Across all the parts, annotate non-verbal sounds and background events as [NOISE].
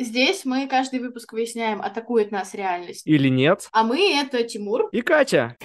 Здесь мы каждый выпуск выясняем, атакует нас реальность. Или нет. А мы — это Тимур. И Катя.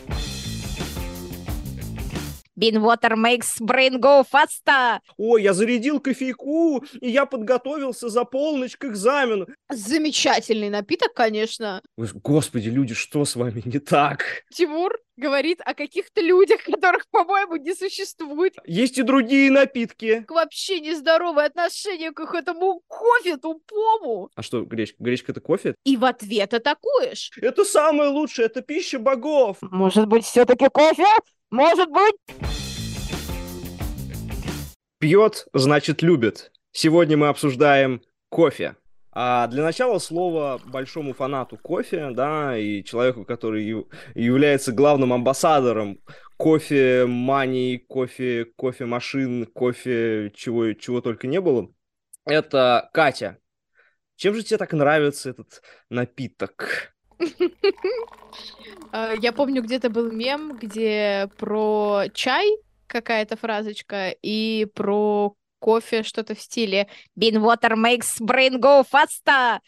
Bean water makes brain go faster. Ой, я зарядил кофейку, и я подготовился за полночь к экзамену. Замечательный напиток, конечно. Господи, люди, что с вами не так? Тимур говорит о каких-то людях, [LAUGHS] которых, по-моему, не существует. Есть и другие напитки. Вообще нездоровое отношение к этому кофе тупому. А что, гречка? Гречка это кофе? И в ответ атакуешь. Это самое лучшее, это пища богов. Может быть, все-таки кофе? Может быть? Пьет, значит, любит. Сегодня мы обсуждаем кофе. А для начала слово большому фанату кофе, да, и человеку, который является главным амбассадором кофе мании, кофе, кофе машин, кофе чего, чего только не было, это Катя. Чем же тебе так нравится этот напиток? А, я помню, где-то был мем, где про чай какая-то фразочка и про кофе что-то в стиле «Bean water makes brain go faster».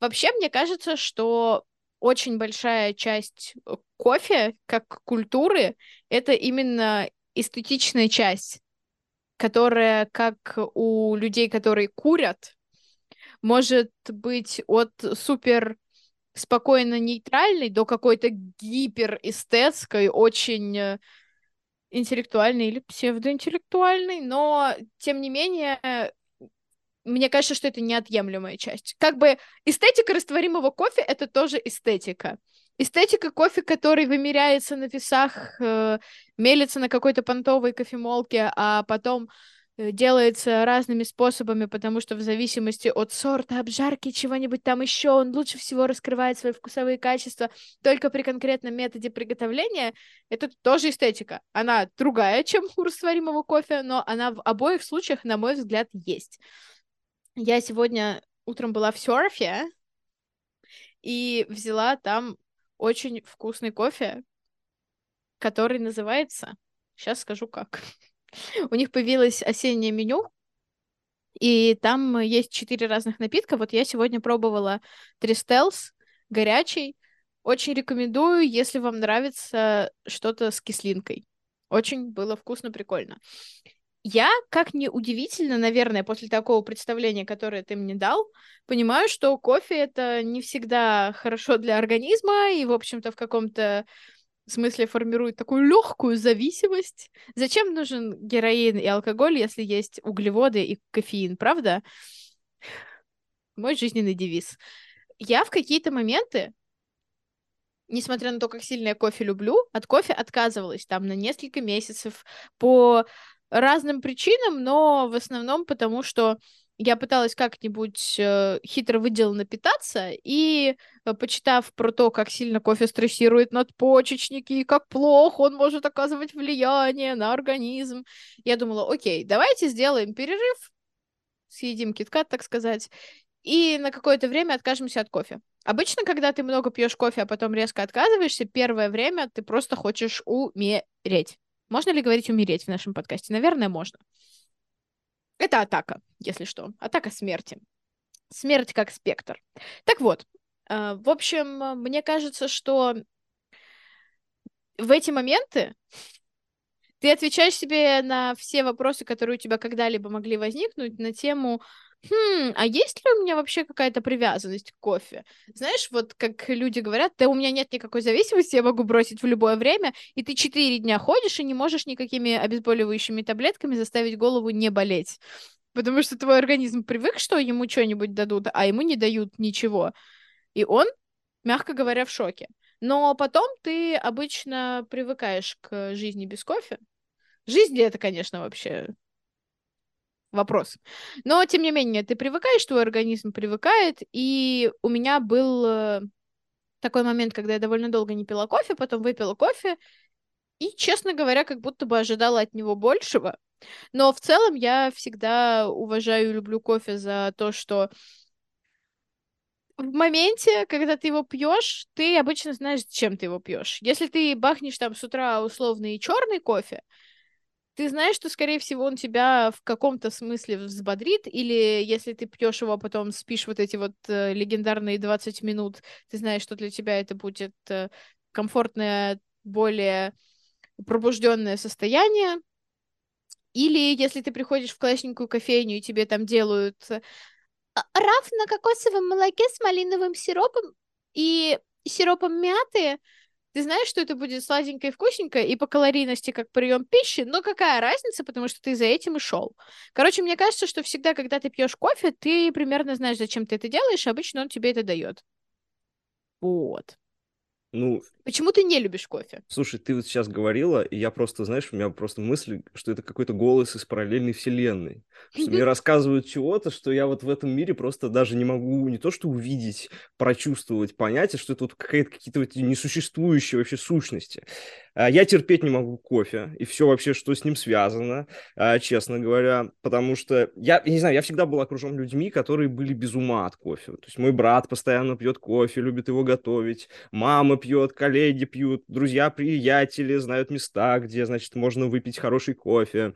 Вообще, мне кажется, что очень большая часть э, кофе как культуры — это именно эстетичная часть, которая, как у людей, которые курят, может быть от супер спокойно нейтральной до какой-то гиперэстетской, очень э, интеллектуальный или псевдоинтеллектуальный, но, тем не менее, мне кажется, что это неотъемлемая часть. Как бы эстетика растворимого кофе — это тоже эстетика. Эстетика кофе, который вымеряется на весах, э, мелится на какой-то понтовой кофемолке, а потом делается разными способами, потому что в зависимости от сорта, обжарки, чего-нибудь там еще, он лучше всего раскрывает свои вкусовые качества только при конкретном методе приготовления. Это тоже эстетика. Она другая, чем [LAUGHS] у растворимого кофе, но она в обоих случаях, на мой взгляд, есть. Я сегодня утром была в серфе и взяла там очень вкусный кофе, который называется... Сейчас скажу как. [LAUGHS] У них появилось осеннее меню, и там есть четыре разных напитка. Вот я сегодня пробовала Тристелс, горячий. Очень рекомендую, если вам нравится что-то с кислинкой. Очень было вкусно, прикольно. Я, как ни удивительно, наверное, после такого представления, которое ты мне дал, понимаю, что кофе это не всегда хорошо для организма, и, в общем-то, в каком-то в смысле формирует такую легкую зависимость. Зачем нужен героин и алкоголь, если есть углеводы и кофеин, правда? Мой жизненный девиз. Я в какие-то моменты, несмотря на то, как сильно я кофе люблю, от кофе отказывалась там на несколько месяцев по разным причинам, но в основном потому, что я пыталась как-нибудь э, хитро выделанно питаться, и, э, почитав про то, как сильно кофе стрессирует надпочечники, и как плохо он может оказывать влияние на организм, я думала, окей, давайте сделаем перерыв, съедим киткат, так сказать, и на какое-то время откажемся от кофе. Обычно, когда ты много пьешь кофе, а потом резко отказываешься, первое время ты просто хочешь умереть. Можно ли говорить умереть в нашем подкасте? Наверное, можно. Это атака, если что. Атака смерти. Смерть как спектр. Так вот, э, в общем, мне кажется, что в эти моменты ты отвечаешь себе на все вопросы, которые у тебя когда-либо могли возникнуть на тему хм, а есть ли у меня вообще какая-то привязанность к кофе? Знаешь, вот как люди говорят, да у меня нет никакой зависимости, я могу бросить в любое время, и ты четыре дня ходишь и не можешь никакими обезболивающими таблетками заставить голову не болеть. Потому что твой организм привык, что ему что-нибудь дадут, а ему не дают ничего. И он, мягко говоря, в шоке. Но потом ты обычно привыкаешь к жизни без кофе. Жизнь это, конечно, вообще вопрос. Но, тем не менее, ты привыкаешь, твой организм привыкает, и у меня был э, такой момент, когда я довольно долго не пила кофе, потом выпила кофе, и, честно говоря, как будто бы ожидала от него большего. Но в целом я всегда уважаю и люблю кофе за то, что в моменте, когда ты его пьешь, ты обычно знаешь, чем ты его пьешь. Если ты бахнешь там с утра условный черный кофе, ты знаешь, что, скорее всего, он тебя в каком-то смысле взбодрит, или если ты пьешь его, а потом спишь вот эти вот э, легендарные 20 минут, ты знаешь, что для тебя это будет э, комфортное, более пробужденное состояние. Или если ты приходишь в классненькую кофейню, и тебе там делают э, «А, раф на кокосовом молоке с малиновым сиропом и сиропом мяты, ты знаешь, что это будет сладенькое и вкусненькое, и по калорийности как прием пищи, но какая разница, потому что ты за этим и шел. Короче, мне кажется, что всегда, когда ты пьешь кофе, ты примерно знаешь, зачем ты это делаешь, и обычно он тебе это дает. Вот. Ну, Почему ты не любишь кофе? слушай, ты вот сейчас говорила, и я просто, знаешь, у меня просто мысль, что это какой-то голос из параллельной вселенной. Что мне [LAUGHS] рассказывают чего-то, что я вот в этом мире просто даже не могу не то что увидеть, прочувствовать, понять, а что это вот какая-то какие-то вот несуществующие вообще сущности. А, Я терпеть не могу кофе, и все вообще, что с ним связано, а, честно говоря, потому что я, я не знаю, я всегда был окружен людьми, которые были без ума от кофе. То есть мой брат постоянно пьет кофе, любит его готовить, мама пьет, коллеги пьют, друзья, приятели знают места, где, значит, можно выпить хороший кофе.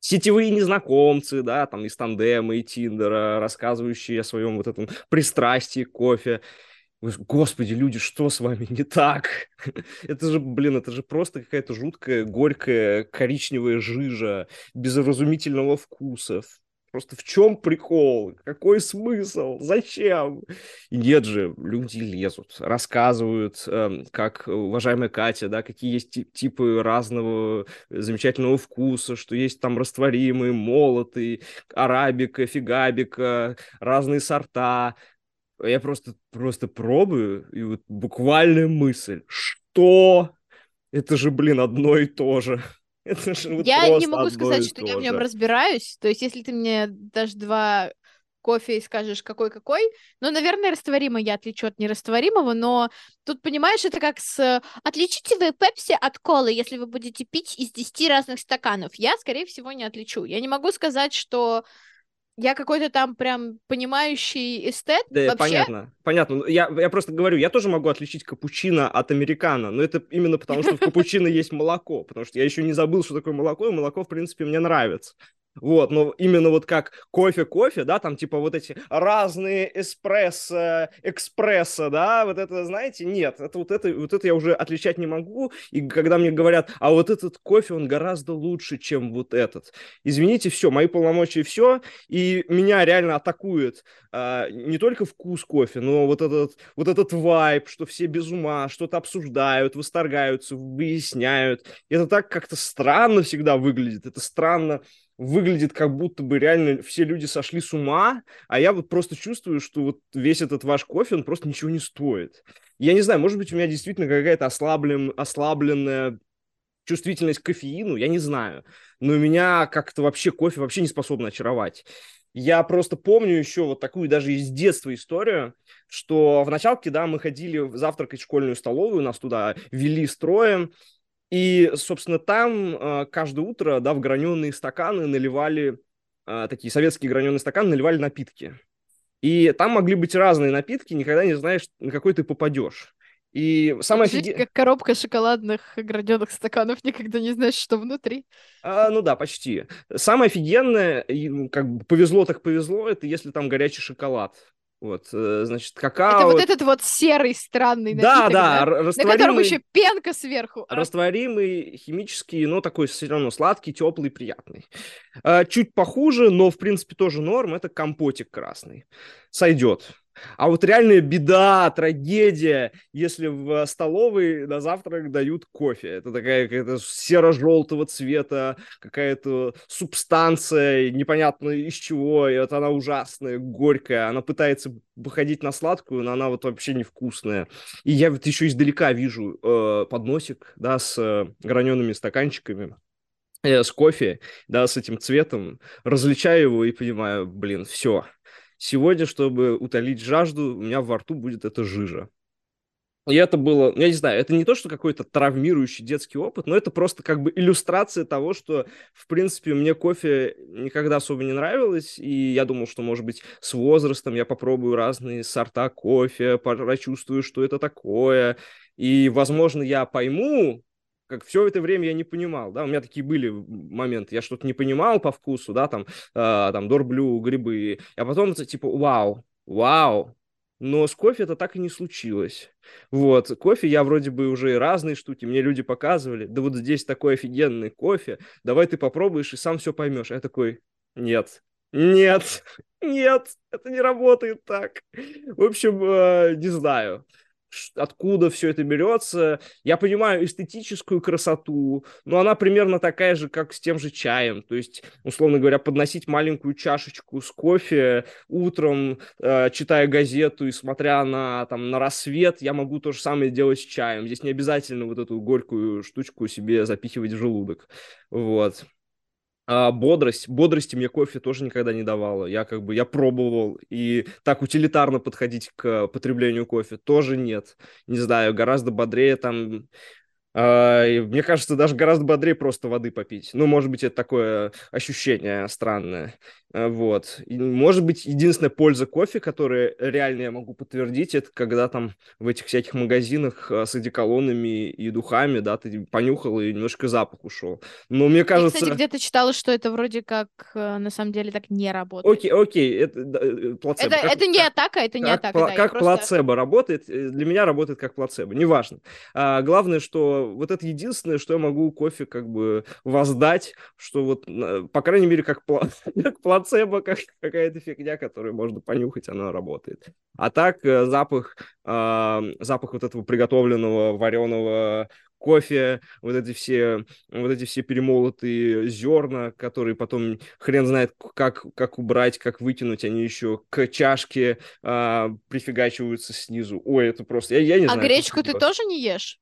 Сетевые незнакомцы, да, там из тандема и Тиндера, рассказывающие о своем вот этом пристрастии к кофе. Господи, люди, что с вами не так? [LAUGHS] Это же, блин, это же просто какая-то жуткая, горькая, коричневая жижа, без разумительного вкуса. Просто в чем прикол? Какой смысл? Зачем? И нет же, люди лезут, рассказывают, эм, как уважаемая Катя, да, какие есть типы разного замечательного вкуса, что есть там растворимые, молотый, арабика, фигабика, разные сорта. Я просто, просто пробую, и вот буквальная мысль, что? Это же, блин, одно и то же. [LAUGHS] Это же вот Я не могу сказать, что то я в нем разбираюсь. То есть, если ты мне дашь два кофе и скажешь, какой-какой, ну, наверное, растворимый я отличу от нерастворимого, но тут, понимаешь, это как с... Отличите вы пепси от колы, если вы будете пить из 10 разных стаканов. Я, скорее всего, не отличу. Я не могу сказать, что я какой-то там прям понимающий эстет. Да, Вообще, понятно, понятно. Ну, Я, я просто говорю, я тоже могу отличить капучино от американо, но это именно потому, что в капучино есть молоко, потому что я еще не забыл, что такое молоко, и молоко, в принципе, мне нравится. Вот, но именно вот как кофе-кофе, да, там типа вот эти разные эспрессо, экспрессо, да, вот это, знаете, нет, это вот это, вот это я уже отличать не могу, и когда мне говорят, а вот этот кофе, он гораздо лучше, чем вот этот. Извините, все, мои полномочия все, и меня реально атакует а, не только вкус кофе, но вот этот, вот этот вайб, что все без ума, что-то обсуждают, восторгаются, выясняют. Это так как-то странно всегда выглядит, это странно выглядит, как будто бы реально все люди сошли с ума, а я вот просто чувствую, что вот весь этот ваш кофе, он просто ничего не стоит. Я не знаю, может быть, у меня действительно какая-то ослаблен, ослабленная чувствительность к кофеину, я не знаю. Но меня как-то вообще кофе вообще не способно очаровать. Я просто помню еще вот такую даже из детства историю, что в началке, да, мы ходили завтракать в школьную столовую, нас туда вели строем, и, собственно, там э, каждое утро, да, в граненые стаканы наливали, э, такие советские граненые стаканы наливали напитки. И там могли быть разные напитки, никогда не знаешь, на какой ты попадешь. И самое офиге- как коробка шоколадных граненых стаканов, никогда не знаешь, что внутри. А, ну да, почти. Самое офигенное, ну, как бы повезло так повезло, это если там горячий шоколад. Вот, э, значит, какао. Это вот этот вот серый странный Да, напиток, да, р- На котором растворимый, еще пенка сверху. А, растворимый, химический, но такой все равно сладкий, теплый, приятный. А, Чуть похуже, но в принципе тоже норм, это компотик красный. Сойдет. А вот реальная беда, трагедия, если в столовой на завтрак дают кофе. Это такая какая-то серо-желтого цвета, какая-то субстанция, непонятно из чего, и вот она ужасная, горькая. Она пытается выходить на сладкую, но она вот вообще невкусная. И я вот еще издалека вижу э, подносик, да, с э, гранеными стаканчиками, э, с кофе, да, с этим цветом, различаю его и понимаю, блин, все. Сегодня, чтобы утолить жажду, у меня во рту будет эта жижа. И это было, я не знаю, это не то, что какой-то травмирующий детский опыт, но это просто как бы иллюстрация того, что, в принципе, мне кофе никогда особо не нравилось, и я думал, что, может быть, с возрастом я попробую разные сорта кофе, прочувствую, что это такое, и, возможно, я пойму, как все это время я не понимал, да, у меня такие были моменты, я что-то не понимал по вкусу, да, там, э, там, дорблю, грибы, а потом, типа, вау, вау, но с кофе это так и не случилось. Вот, кофе я вроде бы уже и разные штуки, мне люди показывали, да вот здесь такой офигенный кофе, давай ты попробуешь и сам все поймешь. Я такой, нет, нет, [LAUGHS] нет, это не работает так. В общем, э, не знаю откуда все это берется. Я понимаю эстетическую красоту, но она примерно такая же, как с тем же чаем. То есть, условно говоря, подносить маленькую чашечку с кофе утром, э, читая газету и смотря на, там, на рассвет, я могу то же самое делать с чаем. Здесь не обязательно вот эту горькую штучку себе запихивать в желудок. Вот. А бодрость, бодрости мне кофе тоже никогда не давало. Я как бы, я пробовал, и так утилитарно подходить к потреблению кофе тоже нет. Не знаю, гораздо бодрее там Uh, мне кажется, даже гораздо бодрее просто воды попить. Ну, может быть, это такое ощущение странное. Uh, вот. И, может быть, единственная польза кофе, которую реально я могу подтвердить, это когда там в этих всяких магазинах uh, с одеколонами и духами, да, ты понюхал и немножко запах ушел. Но мне кажется... Я, кстати, где-то читала, что это вроде как э, на самом деле так не работает. Окей, окей, это э, плацебо. Это, как, это не атака, это не как, атака. Пла- да, как просто... плацебо работает, э, для меня работает как плацебо, неважно. А, главное, что вот это единственное, что я могу кофе как бы воздать, что вот, по крайней мере, как, пла- [LAUGHS] как плацебо, как [LAUGHS] какая-то фигня, которую можно понюхать, она работает. А так э, запах, э, запах вот этого приготовленного вареного кофе, вот эти все, вот эти все перемолотые зерна, которые потом хрен знает, как, как убрать, как вытянуть, они еще к чашке а, прифигачиваются снизу. Ой, это просто, я, я не а знаю. А гречку ты тоже не ешь?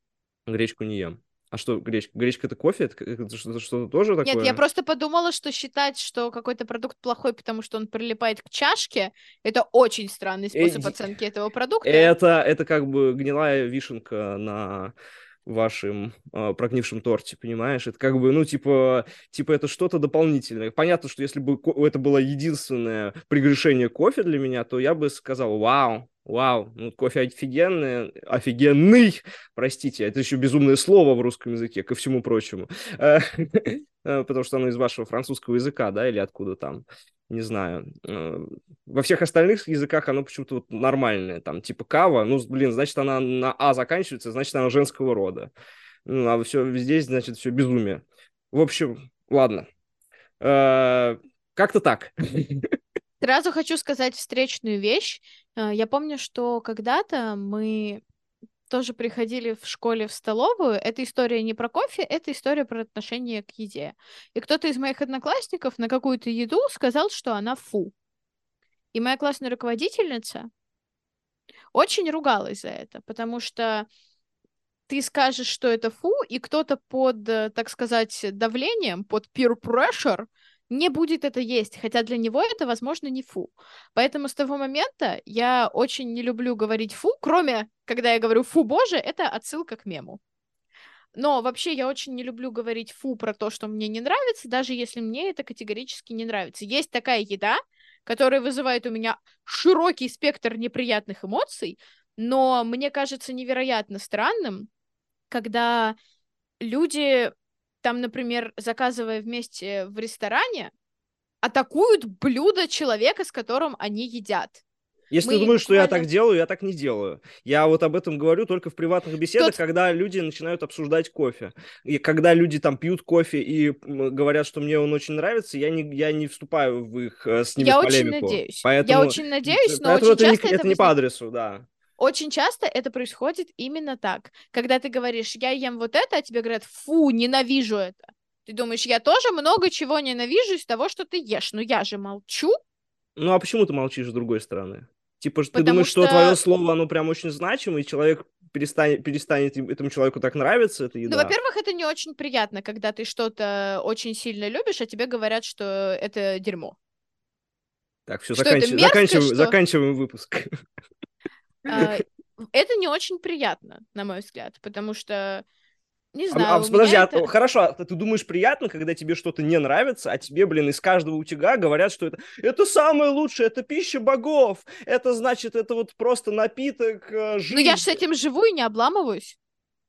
Гречку не ем. А что, гречка? Гречка это кофе? Это, что-то, что тоже такое? Нет, я просто подумала, что считать, что какой-то продукт плохой, потому что он прилипает к чашке, это очень странный способ э, оценки этого продукта. Это, это как бы гнилая вишенка на вашем э, прогнившем торте, понимаешь? Это как бы, ну, типа, типа это что-то дополнительное. Понятно, что если бы это было единственное прегрешение кофе для меня, то я бы сказал, вау, Вау, ну кофе офигенный, офигенный, простите, это еще безумное слово в русском языке, ко всему прочему, [LAUGHS] э, [LAUGHS] потому что оно из вашего французского языка, да, или откуда там, не знаю. Э, во всех остальных языках оно почему-то вот нормальное, там, типа кава, ну, блин, значит, она на А заканчивается, значит, она женского рода. Ну, а все здесь, значит, все безумие. В общем, ладно. Э, как-то так. [LAUGHS] Сразу хочу сказать встречную вещь. Э, я помню, что когда-то мы тоже приходили в школе в столовую. Эта история не про кофе, это история про отношение к еде. И кто-то из моих одноклассников на какую-то еду сказал, что она фу. И моя классная руководительница очень ругалась за это, потому что ты скажешь, что это фу, и кто-то под, э, так сказать, давлением, под peer pressure не будет это есть, хотя для него это, возможно, не фу. Поэтому с того момента я очень не люблю говорить фу, кроме, когда я говорю фу, боже, это отсылка к мему. Но вообще я очень не люблю говорить фу про то, что мне не нравится, даже если мне это категорически не нравится. Есть такая еда, которая вызывает у меня широкий спектр неприятных эмоций, но мне кажется невероятно странным, когда люди там, например, заказывая вместе в ресторане, атакуют блюдо человека, с которым они едят. Если Мы ты думаешь, буквально... что я так делаю, я так не делаю. Я вот об этом говорю только в приватных беседах, Тот... когда люди начинают обсуждать кофе. И когда люди там пьют кофе и говорят, что мне он очень нравится, я не, я не вступаю в их э, с ними я полемику. Очень надеюсь. Поэтому... Я очень надеюсь, но Поэтому очень это часто не, это, это не по адресу, да. Очень часто это происходит именно так. Когда ты говоришь, я ем вот это, а тебе говорят, фу, ненавижу это. Ты думаешь, я тоже много чего ненавижу из того, что ты ешь, но я же молчу. Ну а почему ты молчишь с другой стороны? Типа, ты думаешь, что... что твое слово, оно прям очень значимо, и человек перестанет, перестанет этому человеку так нравиться, это еда? Ну, во-первых, это не очень приятно, когда ты что-то очень сильно любишь, а тебе говорят, что это дерьмо. Так, все, заканч... мерзко, заканчиваем, что... заканчиваем выпуск. [LAUGHS] А, [LAUGHS] это не очень приятно, на мой взгляд, потому что не знаю. А, а, подожди, это... а, хорошо, а ты думаешь приятно, когда тебе что-то не нравится, а тебе, блин, из каждого утюга говорят, что это, это самое лучшее, это пища богов, это значит, это вот просто напиток э, жизни. Ну я же с этим живу и не обламываюсь.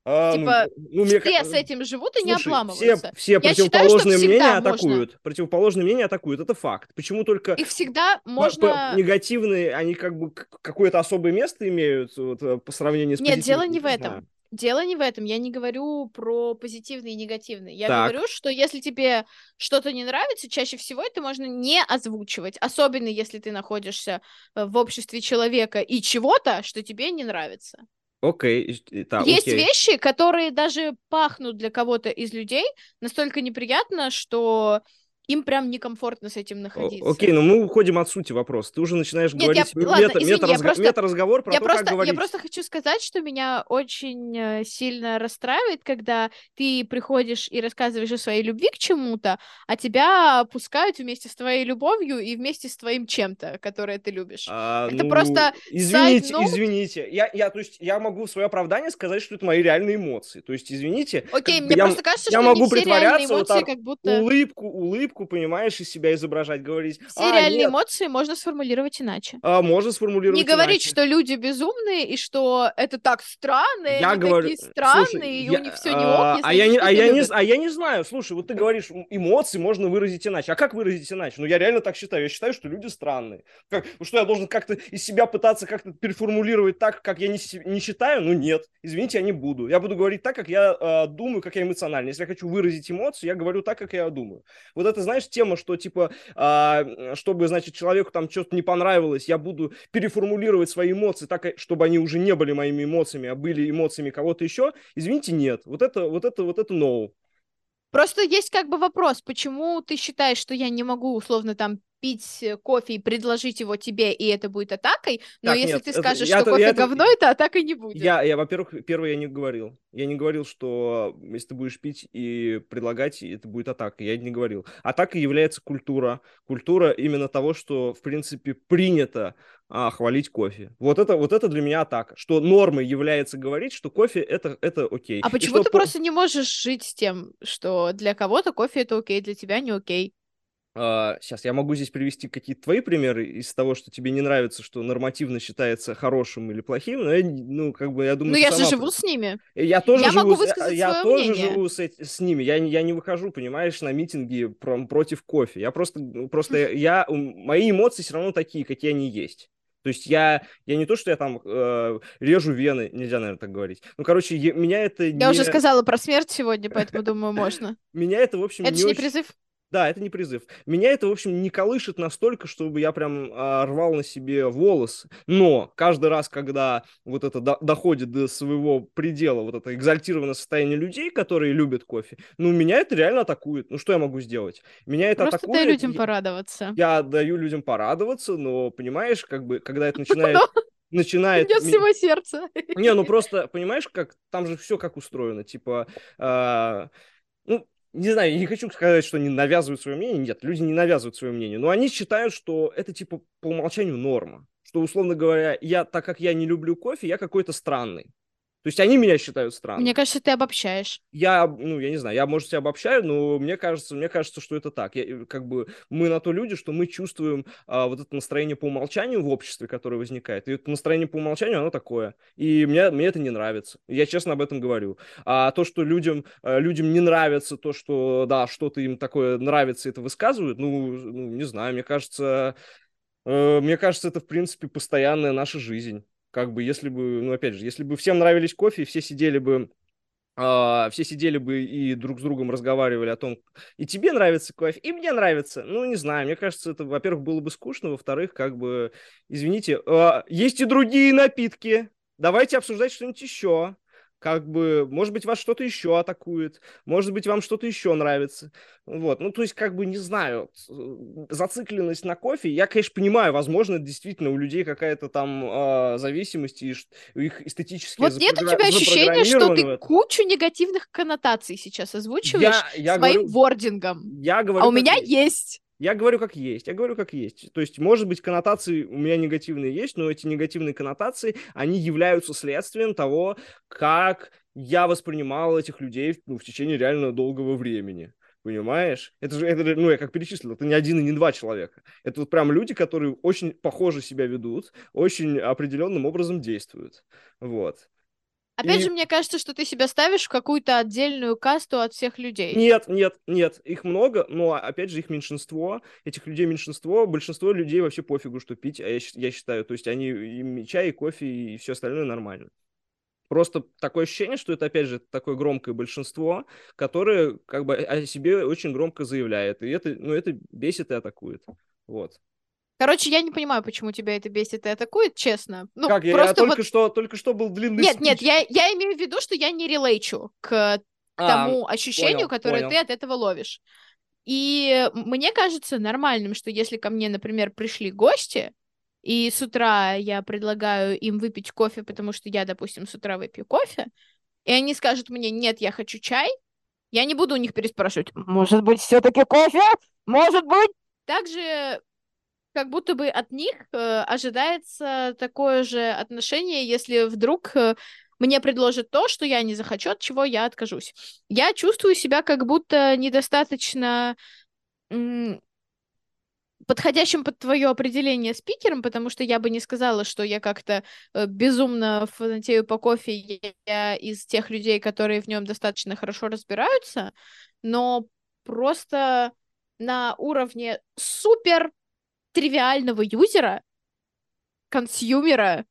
А, Типа, ну, мне Все ка- с этим живут и не Слушай, все, обламываются. все Я что противоположные мнения можно. атакуют. Противоположные мнения атакуют, это факт. Почему только Их всегда можно... негативные, они как бы какое-то особое место имеют вот, э, по сравнению с Нет, дело не в этом. Дело не в этом. Я не говорю про позитивный и негативный. Я Так. говорю, что если тебе что-то не нравится, чаще всего это можно не озвучивать. Особенно если ты находишься э, в обществе человека и чего-то, что тебе не нравится. Окей, так, Есть окей. вещи, которые даже пахнут для кого-то из людей настолько неприятно, что им прям некомфортно с этим находиться. Окей, но мы уходим от сути вопроса. Ты уже начинаешь Нет, я- говорить ладно, мета, извини, я мета-разго- просто- мета-разговор про я то, просто, как говорить. я просто хочу сказать, что меня очень э, сильно расстраивает, когда ты приходишь и рассказываешь о своей любви к чему-то, а тебя пускают вместе с твоей любовью и вместе с твоим чем-то, которое ты любишь. А, Это ну, просто извините, извините. Я, я, то есть, я могу в свое оправдание сказать, что это мои реальные эмоции. То есть, извините, Окей, мне я, просто кажется, я что могу все реальные притворяться вот эмоции, так, как будто... улыбку, улыбку, понимаешь, из себя изображать, говорить. Все «А, реальные нет, эмоции можно сформулировать иначе. а, можно сформулировать Не говорить, иначе. что люди безумные и что это так странно, Я они говорю, такие странные, слушай, и я- у них все не а, ок, если а я не, а я не, а я не знаю. Слушай, вот ты говоришь, эмоции можно выразить иначе. А как выразить иначе? Ну я реально так считаю. Я считаю, что люди странные. Как, ну, что я должен как-то из себя пытаться как-то переформулировать так, как я не, не считаю? Ну нет. Извините, я не буду. Я буду говорить так, как я э, думаю, как я эмоционально. Если я хочу выразить эмоцию, я говорю так, как я думаю. Вот это, знаешь, тема, что типа, а, чтобы, значит, человеку там что-то не понравилось, я буду переформулировать свои эмоции так, э, чтобы они уже не были моими эмоциями, а были эмоциями кого-то еще. Извините, нет. Вот это, вот это, вот это no. Просто есть как бы вопрос, почему ты считаешь, что я не могу условно там пить э, кофе и предложить его тебе, и это будет атакой, но Так, если нет, ты это- скажешь, я что это- кофе я это- говно, это атакой не будет. Я, я, во-первых, первое я не говорил. Я не говорил, что если ты будешь пить и предлагать, это будет атака. Я не говорил. Атакой является культура. Культура именно того, что, в принципе, принято а, хвалить кофе. Вот это, вот это для меня атака. Что нормой является говорить, что кофе это, это окей. А И почему что ты просто не можешь жить с тем, что для кого-то кофе это окей, для тебя не окей? Сейчас я могу здесь привести какие-то твои примеры из того, что тебе не нравится, что нормативно считается хорошим или плохим. Но я, ну, как бы, я думаю, Ну я же живу с ними. Я тоже Я живу, могу с- я тоже мнение. живу с, с ними. Я, не- я не выхожу, понимаешь, на митинги про- против кофе. Я просто, ну, просто я, мои эмоции все равно такие, какие они есть. То есть я, я не то, что я там э, режу вены, нельзя, наверное, так говорить. Ну, короче, я- меня это Я не... уже сказала про смерть сегодня, поэтому думаю, можно. [LAUGHS] Меня это, в общем, Это не не очень- призыв. Да, это не призыв. Меня это, в общем, не колышет настолько, чтобы я прям а, рвал на себе волосы. Но каждый раз, когда вот это до- доходит до своего предела, вот это экзальтированное состояние людей, которые любят кофе, ну, меня это реально атакует. Ну, что я могу сделать? Меня это Просто атакует. дай людям я- порадоваться. Я даю людям порадоваться, но, понимаешь, как бы, когда это начинает... [LAUGHS] Начинает... Идет всего сердца. не, ну просто, понимаешь, как там же все как устроено, типа, а, ну, не знаю, я не хочу сказать, что они навязывают свое мнение, нет, люди не навязывают свое мнение, но они считают, что это, типа, по умолчанию норма, что, условно говоря, я, так как я не люблю кофе, я какой-то странный. То есть они меня считают странным. Мне кажется, ты обобщаешь. Я, ну, я не знаю, я, может, себя обобщаю, но мне кажется, мне кажется, что это так. Я, как бы мы на то люди, что мы чувствуем а, вот это настроение по умолчанию в обществе, которое возникает. И это настроение по умолчанию, оно такое. И мне, мне это не нравится. Я честно об этом говорю. А то, что людям, э, людям не нравится, то, что, да, что-то им такое нравится, это высказывают, ну, ну не знаю, мне кажется, э, мне кажется, это, в принципе, постоянная наша жизнь. Как бы, если бы, ну, опять же, если бы всем нравились кофе, все сидели бы а, все сидели бы и друг с другом разговаривали о том, и тебе нравится кофе, и мне нравится. Ну, не знаю, мне кажется, это, во-первых, было бы скучно, во-вторых, как бы, извините, а, есть и другие напитки, давайте обсуждать что-нибудь еще. Как бы, может быть, вас что-то еще атакует, может быть, вам что-то еще нравится. Вот, ну, то есть, как бы, не знаю, э, зацикленность на кофе, я, конечно, понимаю, возможно, действительно у людей какая-то там а, зависимость, и ш- их эстетически Вот нет у тебя ощущения, что ты кучу негативных коннотаций сейчас озвучиваешь Я, я своим говорю, вордингом. я говорю, А у меня есть. Я говорю, как есть. Я говорю, как есть. То есть, может быть, коннотации у меня негативные есть, но эти негативные коннотации, они являются следствием того, как я воспринимал этих людей ну, в течение реально долгого времени. Понимаешь? Это же, это, ну, я как перечислил, это не один и не два человека. Это вот прям люди, которые очень похоже себя ведут, очень определенным образом действуют. Вот. Опять И- же, мне кажется, что ты себя ставишь в какую-то отдельную касту от всех людей. Нет, нет, нет, их много, но опять же их меньшинство, этих людей меньшинство, большинство людей вообще пофигу, что пить, а я, я считаю, то есть они им и чай, и кофе, и все остальное нормально. Просто такое ощущение, что это, опять же, такое громкое большинство, которое как бы о себе очень громко заявляет, и это, ну, это бесит и атакует. Вот. Короче, я не понимаю, почему тебя это бесит и атакует, честно. Ну, как, я, я только вот... что, только что был длинный Нет, нет, спич. я, я имею в виду, что я не релейчу к А, тому ощущению, понял, которое понял. ты от этого ловишь. И мне кажется нормальным, что если ко мне, например, пришли гости, и с утра я предлагаю им выпить кофе, потому что я, допустим, с утра выпью кофе, и они скажут мне, нет, я хочу чай, я не буду у них переспрашивать, может быть, все-таки кофе? Может быть? Также как будто бы от них э, ожидается такое же отношение, если вдруг э, мне предложат то, что я не захочу, от чего я откажусь. Я чувствую себя как будто недостаточно подходящим под твое определение спикером, потому что я бы не сказала, что я как-то э, безумно фанатею по кофе, я из тех людей, которые в нем достаточно хорошо разбираются, но просто на уровне супер тривиального юзера, консюмера,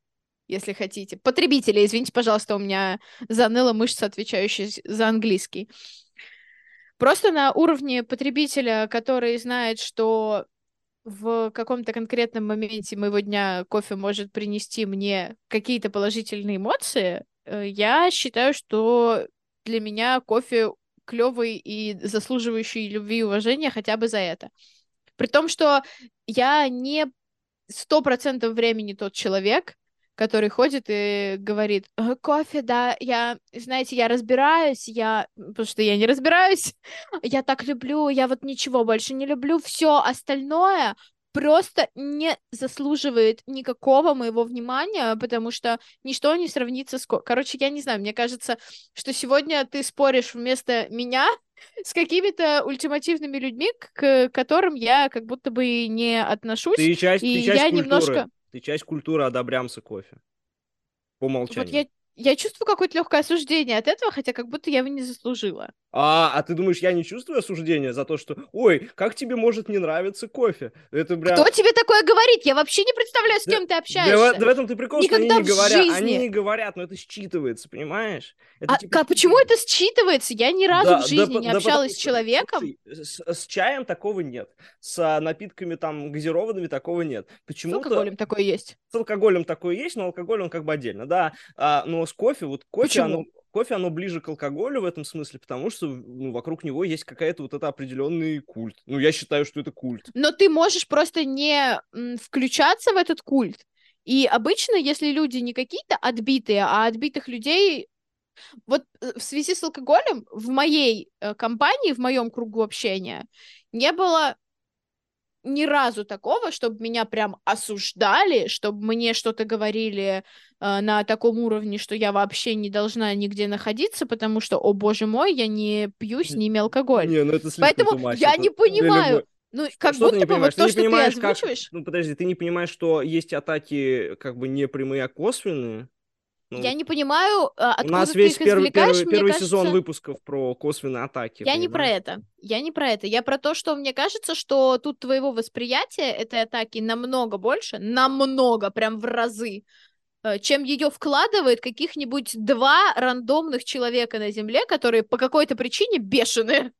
если хотите, потребителя, извините, пожалуйста, у меня заныла мышца, отвечающая за английский. Просто на уровне потребителя, который знает, что в каком-то конкретном моменте моего дня кофе может принести мне какие-то положительные эмоции, э, я считаю, что для меня кофе клевый и заслуживающий любви и уважения хотя бы за это. При том, что я не сто процентов времени тот человек, который ходит и говорит, «Э, кофе, да, я, знаете, я разбираюсь, я, потому что я не разбираюсь, [LAUGHS] я так люблю, я вот ничего больше не люблю, все остальное просто не заслуживает никакого моего внимания, потому что ничто не сравнится с... ко- Короче, я не знаю, мне кажется, что сегодня ты споришь вместо меня с какими-то ультимативными людьми, к которым я как будто бы и не отношусь. Ты часть, и ты часть я культуры. немножко... Ты часть культуры одобрямся кофе. По умолчанию. Вот я, я чувствую какое-то легкое осуждение от этого, хотя как будто я его не заслужила. А, а ты думаешь, я не чувствую осуждения за то, что, ой, как тебе может не нравиться кофе? Это прям... Кто тебе такое говорит? Я вообще не представляю, с Да- кем ты Да, общаешься. в, да в этом ты прикол, что они Никогда не говорят. Они жизни. не говорят, но это считывается, понимаешь? Это А типа ка- почему это считывается? Я ни разу Да, в да жизни по- не да общалась с потому что, человеком. слушай, с, с чаем такого нет, с а, напитками там газированными такого нет. С Почему-то алкоголем такое есть. с алкоголем такое есть, но алкоголь он как бы отдельно, да. А, но с кофе, вот кофе, Почему? оно, кофе, оно ближе к алкоголю в этом смысле, потому что ну, вокруг него есть какая-то вот это определенный культ. Ну, я считаю, что это культ. Но ты можешь просто не включаться в этот культ. И обычно, если люди не какие-то отбитые, а отбитых людей... Вот э, в связи с алкоголем в моей э, компании, в моем кругу общения не было ни разу такого, чтобы меня прям осуждали, чтобы мне что-то говорили э, на таком уровне, что я вообще не должна нигде находиться, потому что, о боже мой, я не пью с ними алкоголь. Не, ну это Поэтому much, я это не понимаю. любой- Ну, как что ты будто не бы вот понимаешь? Ты то, не что ты понимаешь, как- озвучиваешь, Ну, подожди, ты не понимаешь, что есть атаки как бы не прямые, а косвенные? Ну, я не понимаю, а, У откуда нас ты весь их первый, извлекаешь, первый, первый кажется... сезон выпусков про косвенные атаки. Я не про понимаешь? это. Я не про это. Я про то, что мне кажется, что тут твоего восприятия этой атаки намного больше, намного, прям в разы, чем ее вкладывает каких-нибудь два рандомных человека на Земле, которые по какой-то причине бешеные.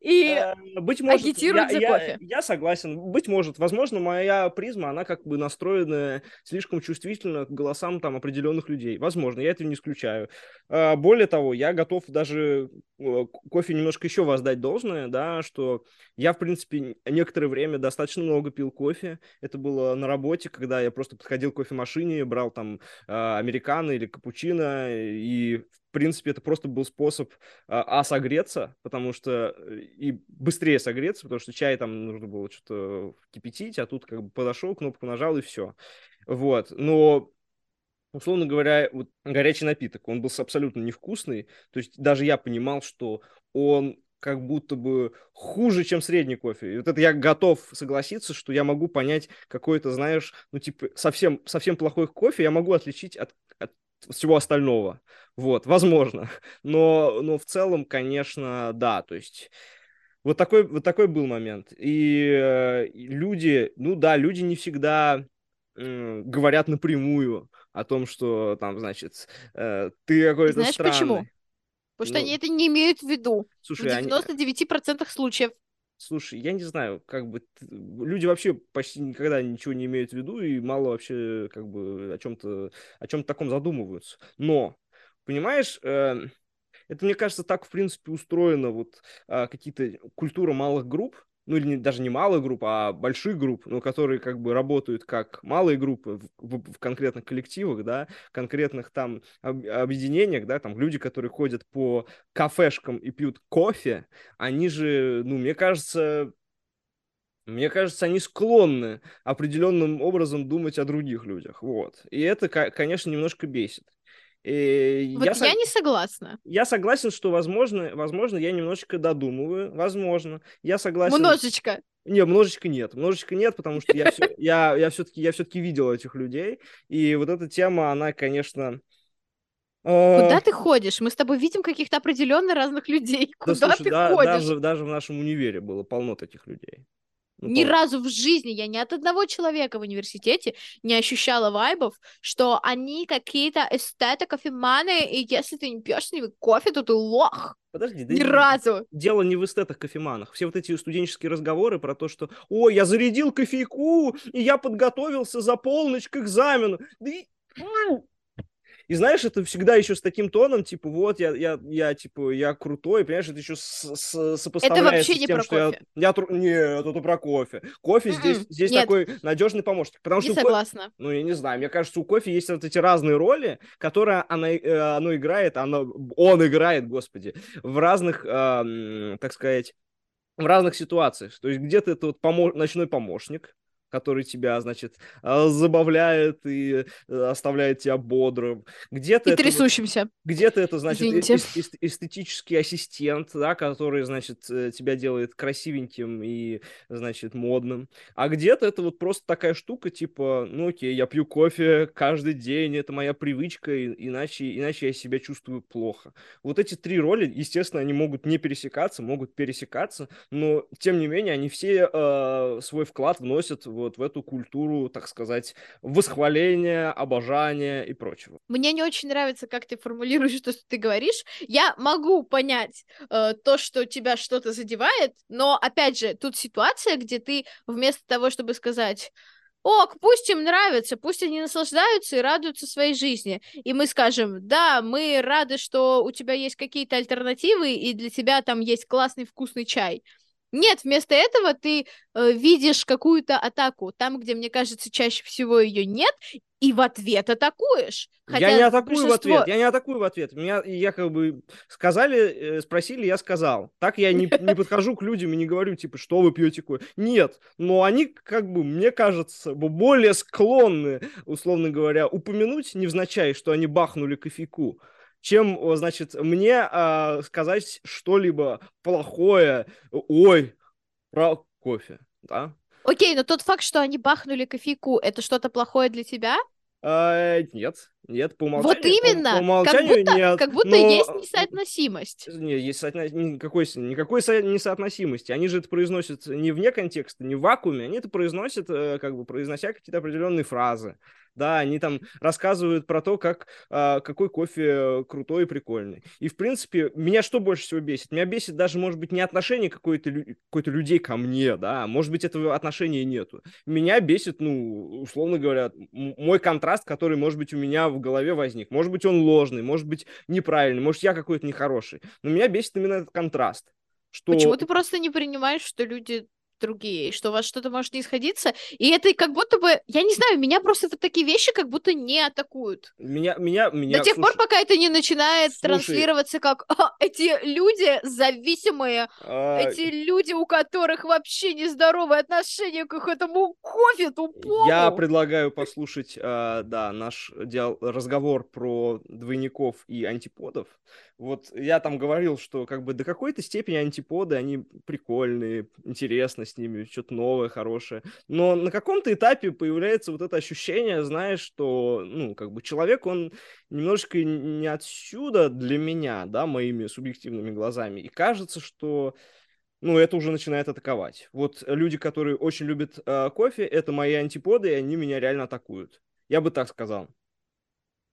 И Э, Быть может, агитируют я, за я- кофе. я согласен. Быть может, возможно, моя призма, она как бы настроена слишком чувствительно к голосам там определенных людей. Возможно, я этого не исключаю. А, Более того, я готов даже э, кофе немножко еще воздать должное, да, что я, в принципе, некоторое время достаточно много пил кофе. Это было на работе, когда я просто подходил к кофемашине, брал там а, американо или капучино, и, в принципе, это просто был способ а, а, согреться, потому что э, и быстрее согреться, потому что чай там нужно было что-то кипятить, а тут как бы подошел, кнопку нажал и все. Вот, но условно говоря, вот горячий напиток, он был абсолютно невкусный, то есть даже я понимал, что он как будто бы хуже, чем средний кофе. И вот это я готов согласиться, что я могу понять какой-то, знаешь, ну типа совсем, совсем плохой кофе я могу отличить от, от всего остального. Вот, возможно. [LAUGHS] Но, но в целом, конечно, да, то есть вот такой, вот такой был момент. И, э, и люди, ну да, люди не всегда э, говорят напрямую о том, что там, значит, э, ты какой-то Знаешь странный. почему? Потому что Ну, они это не имеют в виду. Слушай, в они- 99% случаев. Слушай, я не знаю, как бы люди вообще почти никогда ничего не имеют в виду и мало вообще как бы о чем-то о чем-то таком задумываются. Но, понимаешь, э, это мне кажется так в принципе устроено вот а, какие-то культура малых групп, ну или не- даже не малых групп, а больших групп, но которые как бы работают как малые группы в, в- в конкретных коллективах, да, конкретных там об- объединениях, да, там люди, которые ходят по кафешкам и пьют кофе, они же, ну, мне кажется, мне кажется, они склонны определенным образом думать о других людях, вот. И это, ко- конечно, немножко бесит. И Вот я, я, не согласна. я согласен, что, возможно, возможно, я немножечко додумываю, возможно. Я согласен... Немножечко. Не, множечко нет, множечко нет, потому что я, всё- [LAUGHS] я, я все-таки я все-таки видел этих людей, и вот эта тема, она, конечно... э, Куда ты ходишь? Мы с тобой видим каких-то определенно разных людей. да, Куда слушай, ты да- ходишь? даже, даже в нашем универе было полно таких людей. Ну, Ни разу в жизни я ни от одного человека в университете не ощущала вайбов, что они какие-то эстеты, кофеманы, и если ты не пьешь с ними кофе, то ты лох. Подожди, да Ни и- разу. дело не в эстетах кофеманах. Все вот эти студенческие разговоры про то, что «Ой, я зарядил кофейку, и я подготовился за полночь к экзамену». Да и... И знаешь, это всегда еще с таким тоном, типа, вот, я, я, я типа, я крутой, понимаешь, это еще с, с- сопоставляется вообще с не тем, про что я- кофе. я, тру- Нет, это про кофе. Кофе здесь, М-м, здесь нет. такой надежный помощник. Потому Не что согласна. ну, я не знаю, мне кажется, у кофе есть вот эти разные роли, которые она, э, оно играет, оно, он играет, господи, в разных, м, так сказать, в разных ситуациях. То есть где-то это вот помо- ночной помощник, который тебя, значит, а, забавляет и э, оставляет тебя бодрым. Где-то И это трясущимся. где-то это, значит, э- Извините. эс- эс- эстетический ассистент, да, который, значит, э, тебя делает красивеньким и, значит, модным. А где-то это вот просто такая штука, типа, ну окей, я пью кофе каждый день, это моя привычка, и- иначе, иначе я себя чувствую плохо. Вот эти три роли, естественно, они могут не пересекаться, могут пересекаться, но, тем не менее, они все э, свой вклад вносят вот в эту культуру, так сказать, восхваления, обожания и прочего. Мне не очень нравится, как ты формулируешь то, что ты говоришь. Я могу понять э, то, что тебя что-то задевает, но, опять же, тут ситуация, где ты вместо того, чтобы сказать ок, пусть им нравится, пусть они наслаждаются и радуются своей жизни. И мы скажем, да, мы рады, что у тебя есть какие-то альтернативы, и для тебя там есть классный вкусный чай. Нет, вместо этого ты э, видишь какую-то атаку там, где, мне кажется, чаще всего ее нет, и в ответ атакуешь. я не атакую в большинство- ответ, я не атакую в ответ. Меня, я как бы сказали, э, спросили, я сказал. Так я не, не [LAUGHS] подхожу к людям и не говорю, типа, что вы пьете кофе. Нет, но они, как бы, мне кажется, более склонны, условно говоря, упомянуть невзначай, что они бахнули кофейку, чем, значит, мне а, сказать что-либо плохое, ой, про кофе, да? Окей, но тот факт, что они бахнули кофейку, это что-то плохое для тебя? А, нет, нет, по умолчанию. вот по- именно, по как умолчанию будто, нет, как будто но- есть несоотносимость. Не, есть соотно- никакой, никакой со- несоотносимости. Они же это произносят не вне контекста, не в вакууме, они это произносят, э, как бы произнося какие-то определенные фразы. Да, они там рассказывают про то, как, а, какой кофе крутой и прикольный. И, в принципе, меня что больше всего бесит? Меня бесит даже, может быть, не отношение какой-то, какой-то людей ко мне, да, может быть, этого отношения нету. Меня бесит, ну, условно говоря, мой контраст, который, может быть, у меня в голове возник. Может быть, он ложный, может быть, неправильный, может, я какой-то нехороший. Но меня бесит именно этот контраст. Что... Почему ты просто не принимаешь, что люди другие, что у вас что-то может не сходиться? И это как будто бы, я не знаю, меня просто это такие вещи как будто не атакуют. Меня, меня, меня, До тех слушай, пор, пока это не начинает слушай. транслироваться как «А, эти люди зависимые, а, эти люди, у которых вообще нездоровое отношение к их этому кофе тупому. Я предлагаю послушать, а, да, наш диал- разговор про двойников и антиподов. Вот я там говорил, что как бы до какой-то степени антиподы, они прикольные, интересно с ними, что-то новое, хорошее. Но на каком-то этапе появляется вот это ощущение, знаешь, что, ну, как бы человек, он немножечко не отсюда для меня, да, моими субъективными глазами. И кажется, что ну, это уже начинает атаковать. Вот люди, которые очень любят э, кофе, это мои антиподы, и они меня реально атакуют. Я бы так сказал.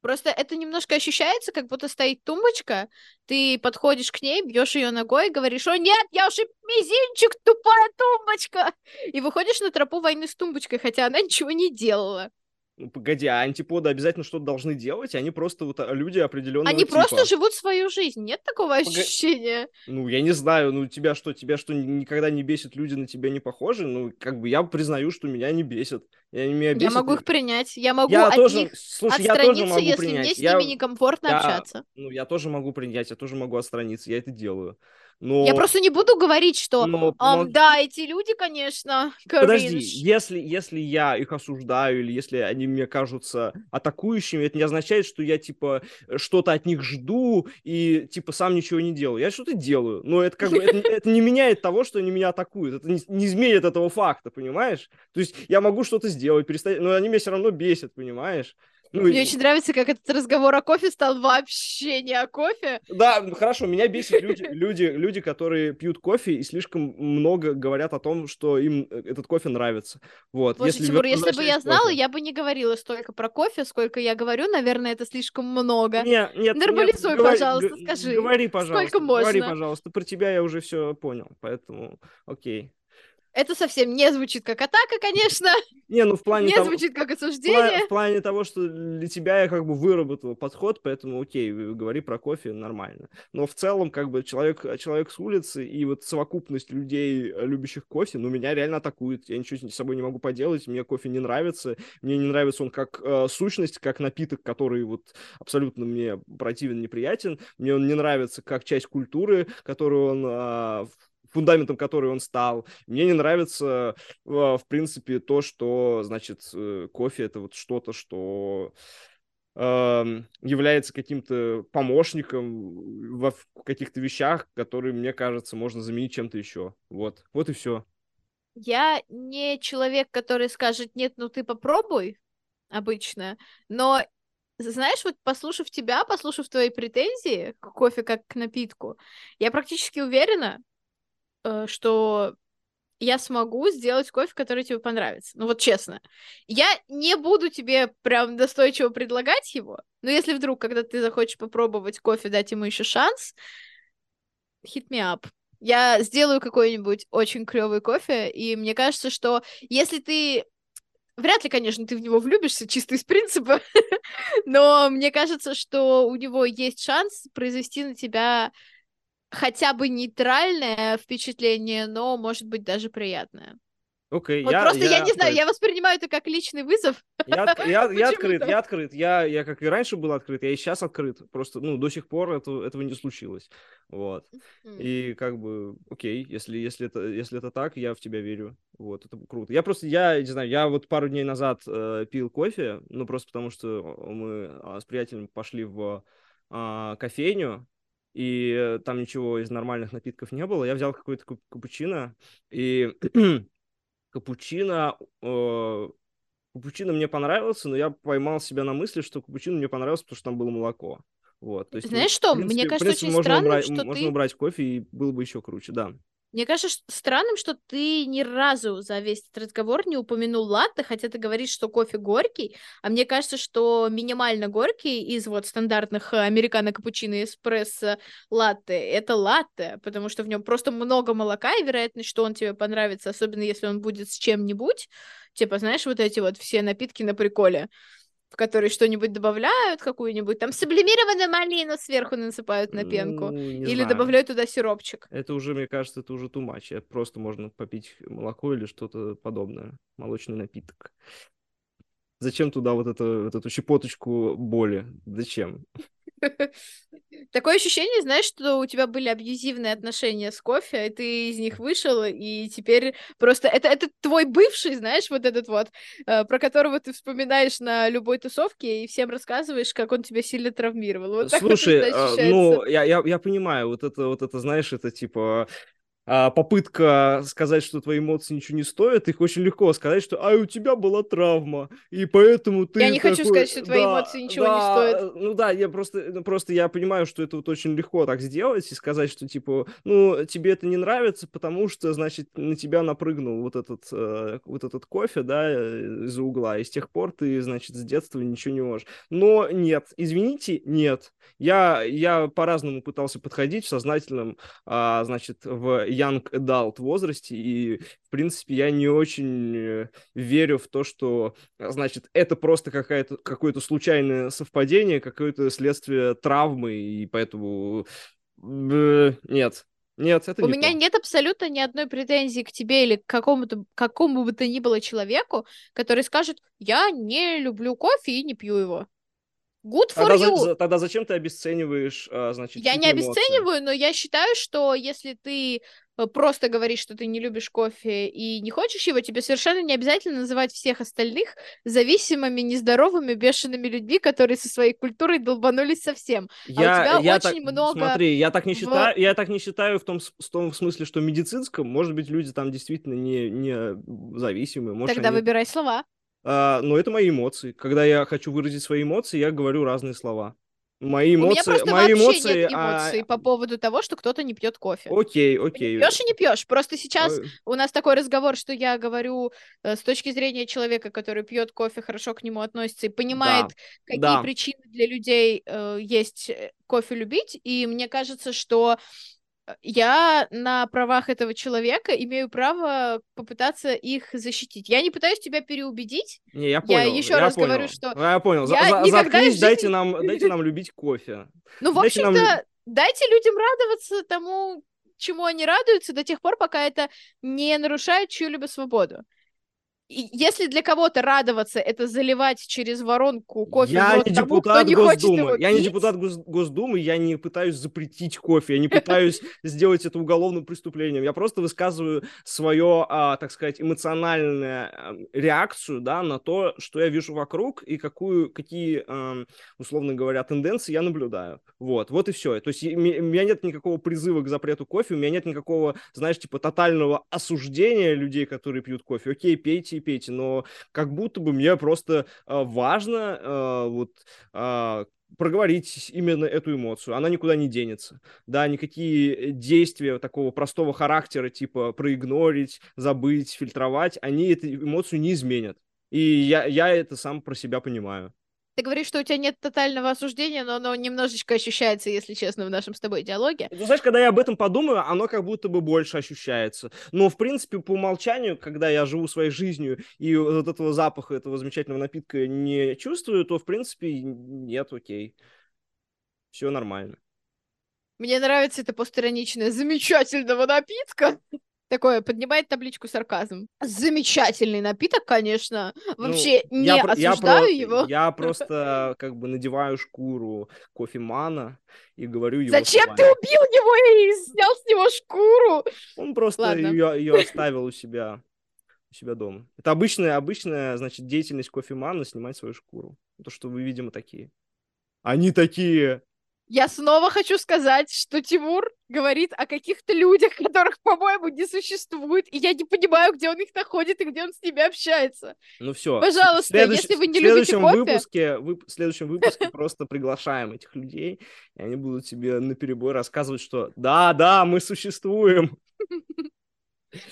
Просто это немножко ощущается, как будто стоит тумбочка, ты подходишь к ней, бьешь ее ногой, говоришь, о нет, я уже мизинчик, тупая тумбочка, и выходишь на тропу войны с тумбочкой, хотя она ничего не делала. Ну, погоди, а антиподы обязательно что-то должны делать? Они просто вот а, люди определенного Они типа. просто живут свою жизнь, нет такого Пога- ощущения? Ну, я не знаю, ну, тебя что, тебя что, никогда не бесит, люди на тебя не похожи? Ну, как бы я признаю, что меня не бесит. Я, меня Я бесит... могу их принять, я могу Я от тоже, них слушай, я тоже отстраниться, могу если принять. мне с Я- ними некомфортно я- общаться. Ну, я тоже могу принять, я тоже могу отстраниться, я это делаю. Но... Я просто не буду говорить, что но «Ам, помол- да, эти люди, конечно, [LAUGHS] Подожди, кринж». если, если я их осуждаю, или если они мне кажутся атакующими, это не означает, что я, типа, что-то от них жду и, типа, сам ничего не делаю. Я что-то делаю, но это как бы, это, [LAUGHS] это не меняет того, что они меня атакуют. Это не, не изменит этого факта, понимаешь? То есть я могу что-то сделать, перестать, но они меня все равно бесят, понимаешь? Ну, Мне и- очень нравится, как этот разговор о кофе стал вообще не о кофе. Да, хорошо, меня бесит люди, [LAUGHS] люди, люди, которые пьют кофе и слишком много говорят о том, что им э, этот кофе нравится. Вот, Слушай, Тимур, если бы я знала, кофе. я бы не говорила столько про кофе, сколько я говорю. Наверное, это слишком много. Не, нет, Нормализуй, нет, говори- пожалуйста, г- скажи, Говори, пожалуйста. сколько Говори, можно? пожалуйста. Про тебя я уже все понял, поэтому окей. Это совсем не звучит как атака, конечно, [LAUGHS] Не, ну в плане не того... звучит как в осуждение. В плане того, что для тебя я как бы выработал подход, поэтому окей, говори про кофе, нормально. Но в целом, как бы, человек, человек с улицы и вот совокупность людей, э, любящих кофе, ну, меня реально атакует. Я ничего с собой не могу поделать, мне кофе не нравится. Мне не нравится он как э, сущность, как напиток, который вот абсолютно мне противен, неприятен. Мне он не нравится как часть культуры, которую он... а, фундаментом которой он стал. Мне не нравится, э, в принципе, то, что, значит, э, кофе это вот что-то, что эм, является каким-то помощником в каких-то вещах, которые, мне кажется, можно заменить чем-то еще. Вот, вот и все. Я не человек, который скажет, нет, ну ты попробуй, обычно, но знаешь, вот послушав тебя, послушав твои претензии к кофе как к напитку, я практически уверена, что я смогу сделать кофе, который тебе понравится. Ну вот честно. Я не буду тебе прям настойчиво предлагать его, но если вдруг, когда ты захочешь попробовать кофе, дать ему еще шанс, hit me up. Я сделаю какой-нибудь очень клевый кофе, и мне кажется, что если ты Вряд ли, конечно, ты в него влюбишься чисто из принципа, [LAUGHS] но мне кажется, что у него есть шанс произвести на тебя хотя бы нейтральное впечатление, но, может быть, даже приятное. Окей, Вот я, просто я, не знаю, я воспринимаю это как личный вызов. Я, [LAUGHS] я, я открыт, я открыт. Я, я как и раньше был открыт, я и сейчас открыт. Просто, ну, до сих пор это, этого не случилось. Вот. М. И как бы, окей, если, если, это, если это так, я в тебя верю. Вот, это круто. Я просто, я не знаю, я вот пару дней назад э, пил кофе, ну, просто потому что мы а, с приятелем пошли в а, кофейню, и э, там ничего из нормальных напитков не было. Я взял какой-то кап- капучино, и [CLEARS THROAT] капучино... э, Капучино мне понравился, но я поймал себя на мысли, что капучино мне понравился, потому что там было молоко. Вот, то есть, ну, Знаешь в что, принципе- мне кажется, принципе, очень можно странным, убрать, что можно ты... убрать кофе, и было бы еще круче, да. Мне кажется странным, что ты ни разу за весь этот разговор не упомянул латте, хотя ты говоришь, что кофе горький, а мне кажется, что минимально горький из вот стандартных э, американо капучино эспрессо латте это латте, потому что в нем просто много молока, и вероятность, что он тебе понравится, особенно если он будет с чем-нибудь, типа, знаешь, вот эти вот все напитки на приколе, в которые что-нибудь добавляют, какую-нибудь там сублимированную малину сверху насыпают на пенку, Ну, или знаю. добавляют туда сиропчик. Это уже, мне кажется, это уже. Это просто можно попить молоко или что-то подобное. Молочный напиток. Зачем туда вот, это, вот эту щепоточку боли? Зачем? [LAUGHS] Такое ощущение, знаешь, что у тебя были абьюзивные отношения с кофе, и ты из них вышел, и теперь просто... Это, это твой бывший, знаешь, вот этот вот, э, про которого ты вспоминаешь на любой тусовке и всем рассказываешь, как он тебя сильно травмировал. Вот вот Слушай, а, ощущается. ну, я, я, я понимаю, вот это, вот это, знаешь, это типа попытка сказать, что твои эмоции ничего не стоят, их очень легко сказать, что «а, у тебя была травма, и поэтому ты...» Я не хочу такой, сказать, что твои «Да, эмоции ничего да, не стоят. э, Ну да, я просто, ну, просто я понимаю, что это вот очень легко так сделать и сказать, что типа, ну, тебе это не нравится, потому что, значит, на тебя напрыгнул вот этот, э, вот этот кофе, да, э, из-за угла, и с тех пор ты, значит, с детства ничего не можешь. Но нет, извините, нет. Я, я по-разному пытался подходить в сознательном, а, значит, в young adult возрасте, и, в принципе, я не очень э, верю в то, что, а, значит, это просто какая-то, какое-то случайное совпадение, какое-то следствие травмы, и поэтому... Нет, нет, это У не меня то. нет абсолютно ни одной претензии к тебе или к какому-то какому бы то ни было человеку, который скажет, я не люблю кофе и не пью его. Good for Тогда, you. за- тогда зачем ты обесцениваешь, а, значит, Я не эмоции? обесцениваю, но я считаю, что если ты просто говоришь, что ты не любишь кофе и не хочешь его, тебе совершенно не обязательно называть всех остальных зависимыми, нездоровыми, бешеными людьми, которые со своей культурой долбанулись совсем. Я, тебя я очень так, много Смотри, я так не в- считаю, я так не считаю в том, с- в том смысле, что медицинском, может быть, люди там действительно не, не зависимые, может, Тогда они- выбирай слова. А, но это мои эмоции. Когда я хочу выразить свои эмоции, я говорю разные слова. Мои У меня эмоции, просто мои вообще эмоции, нет а, эмоций по поводу того, что кто-то не пьет кофе. Окей, окей. Пьешь и не пьешь. Просто сейчас Ой, у нас такой разговор, что я говорю э, с точки зрения человека, который пьет кофе, хорошо к нему относится и понимает, какие да. причины для людей э, есть э, кофе любить. И мне кажется, что я на правах этого человека имею право попытаться их защитить. Я не пытаюсь тебя переубедить. Не, я понял. еще раз понял. говорю, что Я понял. Я за- заткнись, жизни- дайте нам, дайте нам любить кофе. Ну, в Дайте нам общем-то, дайте людям радоваться тому, чему они радуются, до тех пор, пока это не нарушает чью-либо свободу. Если для кого-то радоваться это заливать через воронку кофе я не тому, кто депутат не хочет его. Я не пить, депутат Гос- Госдумы, я не пытаюсь запретить кофе, я не пытаюсь [LAUGHS] сделать это уголовным преступлением. Я просто высказываю свою, а, так сказать, эмоциональную а, реакцию, да, на то, что я вижу вокруг и какую, какие, ам, условно говоря, тенденции я наблюдаю. Вот, вот и все. То есть у меня нет никакого призыва к запрету кофе, у меня нет никакого, знаешь, типа тотального осуждения людей, которые пьют кофе. Окей, пейте и пейте, но как будто бы мне просто а, важно а, вот а, проговорить именно эту эмоцию. Она никуда не денется. Да, никакие действия такого простого характера, типа проигнорить, забыть, фильтровать, они эту эмоцию не изменят. И я, я это сам про себя понимаю. Ты говоришь, что у тебя нет тотального осуждения, но оно немножечко ощущается, если честно, в нашем с тобой диалоге. Ну, знаешь, когда я об этом подумаю, оно как будто бы больше ощущается. Но, в принципе, по умолчанию, когда я живу своей жизнью и вот этого запаха, этого замечательного напитка не чувствую, то, в принципе, нет, окей. Все нормально. Мне нравится это постироничное замечательного напитка. Такое, поднимает табличку сарказм. Замечательный напиток, конечно. Ну, Вообще не я про- я осуждаю про- его. Я [LAUGHS] просто как бы надеваю шкуру кофемана и говорю его Зачем ты словами. убил его и снял с него шкуру? Он просто Ладно. ее, ее [LAUGHS] оставил у себя, у себя дома. Это обычная, обычная, значит, деятельность кофемана снимать свою шкуру. То, что вы, видимо, такие. Они такие. Я снова хочу сказать, что Тимур говорит о каких-то людях, [LAUGHS] которых, по-моему, не существует, и я не понимаю, где он их находит и где он с ними общается. Ну все. Пожалуйста, если вы не любите следующем кофе- выпуске, вып- в следующем выпуске просто приглашаем этих людей, и они будут тебе на перебой рассказывать, что да, да, мы существуем. [LAUGHS]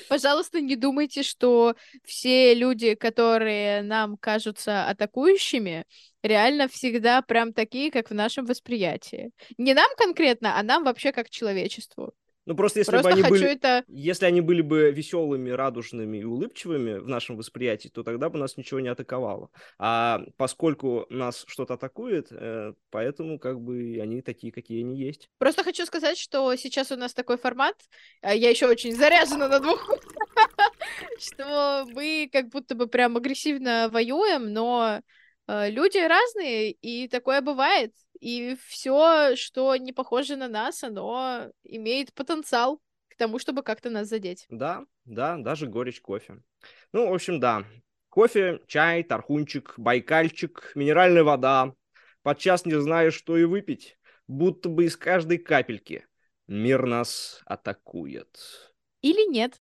Пожалуйста, не думайте, что все люди, которые нам кажутся атакующими, реально всегда прям такие, как в нашем восприятии. Не нам конкретно, а нам вообще как человечеству. Ну просто если Просто бы они были, это... если они были бы веселыми, радужными и улыбчивыми в нашем восприятии, то тогда бы нас ничего не атаковало. А поскольку нас что-то атакует, э, поэтому как бы они такие, какие они есть. Просто хочу сказать, что сейчас у нас такой формат, а я еще очень заряжена на двух, [LAUGHS] что мы как будто бы прям агрессивно воюем, но э, люди разные, и такое бывает. И все, что не похоже на нас, оно имеет потенциал к тому, чтобы как-то нас задеть. Да, да, даже горечь кофе. Ну, в общем, да. Кофе, чай, тархунчик, байкальчик, минеральная вода. Подчас не знаешь, что и выпить. Будто бы из каждой капельки мир нас атакует. или нет.